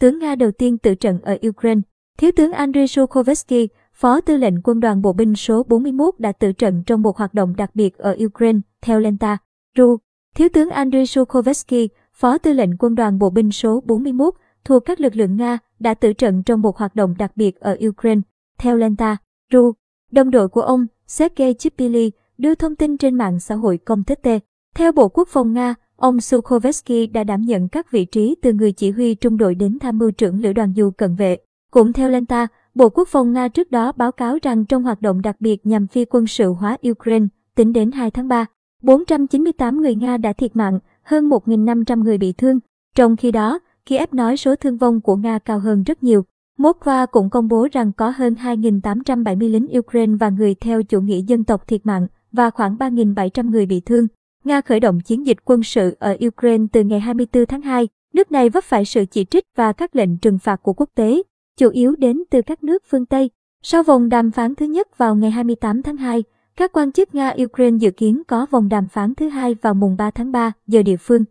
tướng Nga đầu tiên tử trận ở Ukraine. Thiếu tướng Andriy Sukhovetsky, Phó tư lệnh quân đoàn bộ binh số 41 đã tử trận trong một hoạt động đặc biệt ở Ukraine, theo Lenta. Ru, Thiếu tướng Andriy Sukhovetsky, Phó tư lệnh quân đoàn bộ binh số 41, thuộc các lực lượng Nga, đã tử trận trong một hoạt động đặc biệt ở Ukraine, theo Lenta. Ru, đồng đội của ông, Sergei Chipili, đưa thông tin trên mạng xã hội công tích T. Theo Bộ Quốc phòng Nga, ông Sukhovetsky đã đảm nhận các vị trí từ người chỉ huy trung đội đến tham mưu trưởng lữ đoàn dù cận vệ. Cũng theo Lenta, Bộ Quốc phòng Nga trước đó báo cáo rằng trong hoạt động đặc biệt nhằm phi quân sự hóa Ukraine, tính đến 2 tháng 3, 498 người Nga đã thiệt mạng, hơn 1.500 người bị thương. Trong khi đó, Kiev nói số thương vong của Nga cao hơn rất nhiều. Moskva cũng công bố rằng có hơn 2.870 lính Ukraine và người theo chủ nghĩa dân tộc thiệt mạng và khoảng 3.700 người bị thương. Nga khởi động chiến dịch quân sự ở Ukraine từ ngày 24 tháng 2. Nước này vấp phải sự chỉ trích và các lệnh trừng phạt của quốc tế, chủ yếu đến từ các nước phương Tây. Sau vòng đàm phán thứ nhất vào ngày 28 tháng 2, các quan chức Nga-Ukraine dự kiến có vòng đàm phán thứ hai vào mùng 3 tháng 3 giờ địa phương.